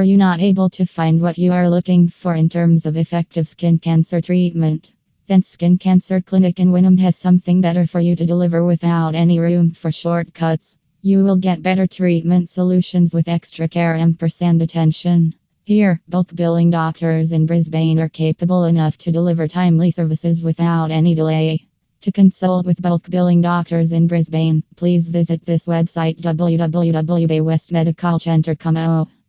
Are you not able to find what you are looking for in terms of effective skin cancer treatment? Then Skin Cancer Clinic in Wynnum has something better for you to deliver without any room for shortcuts. You will get better treatment solutions with extra care and attention. Here, bulk billing doctors in Brisbane are capable enough to deliver timely services without any delay. To consult with bulk billing doctors in Brisbane, please visit this website www.baywestmedicalcentre.com.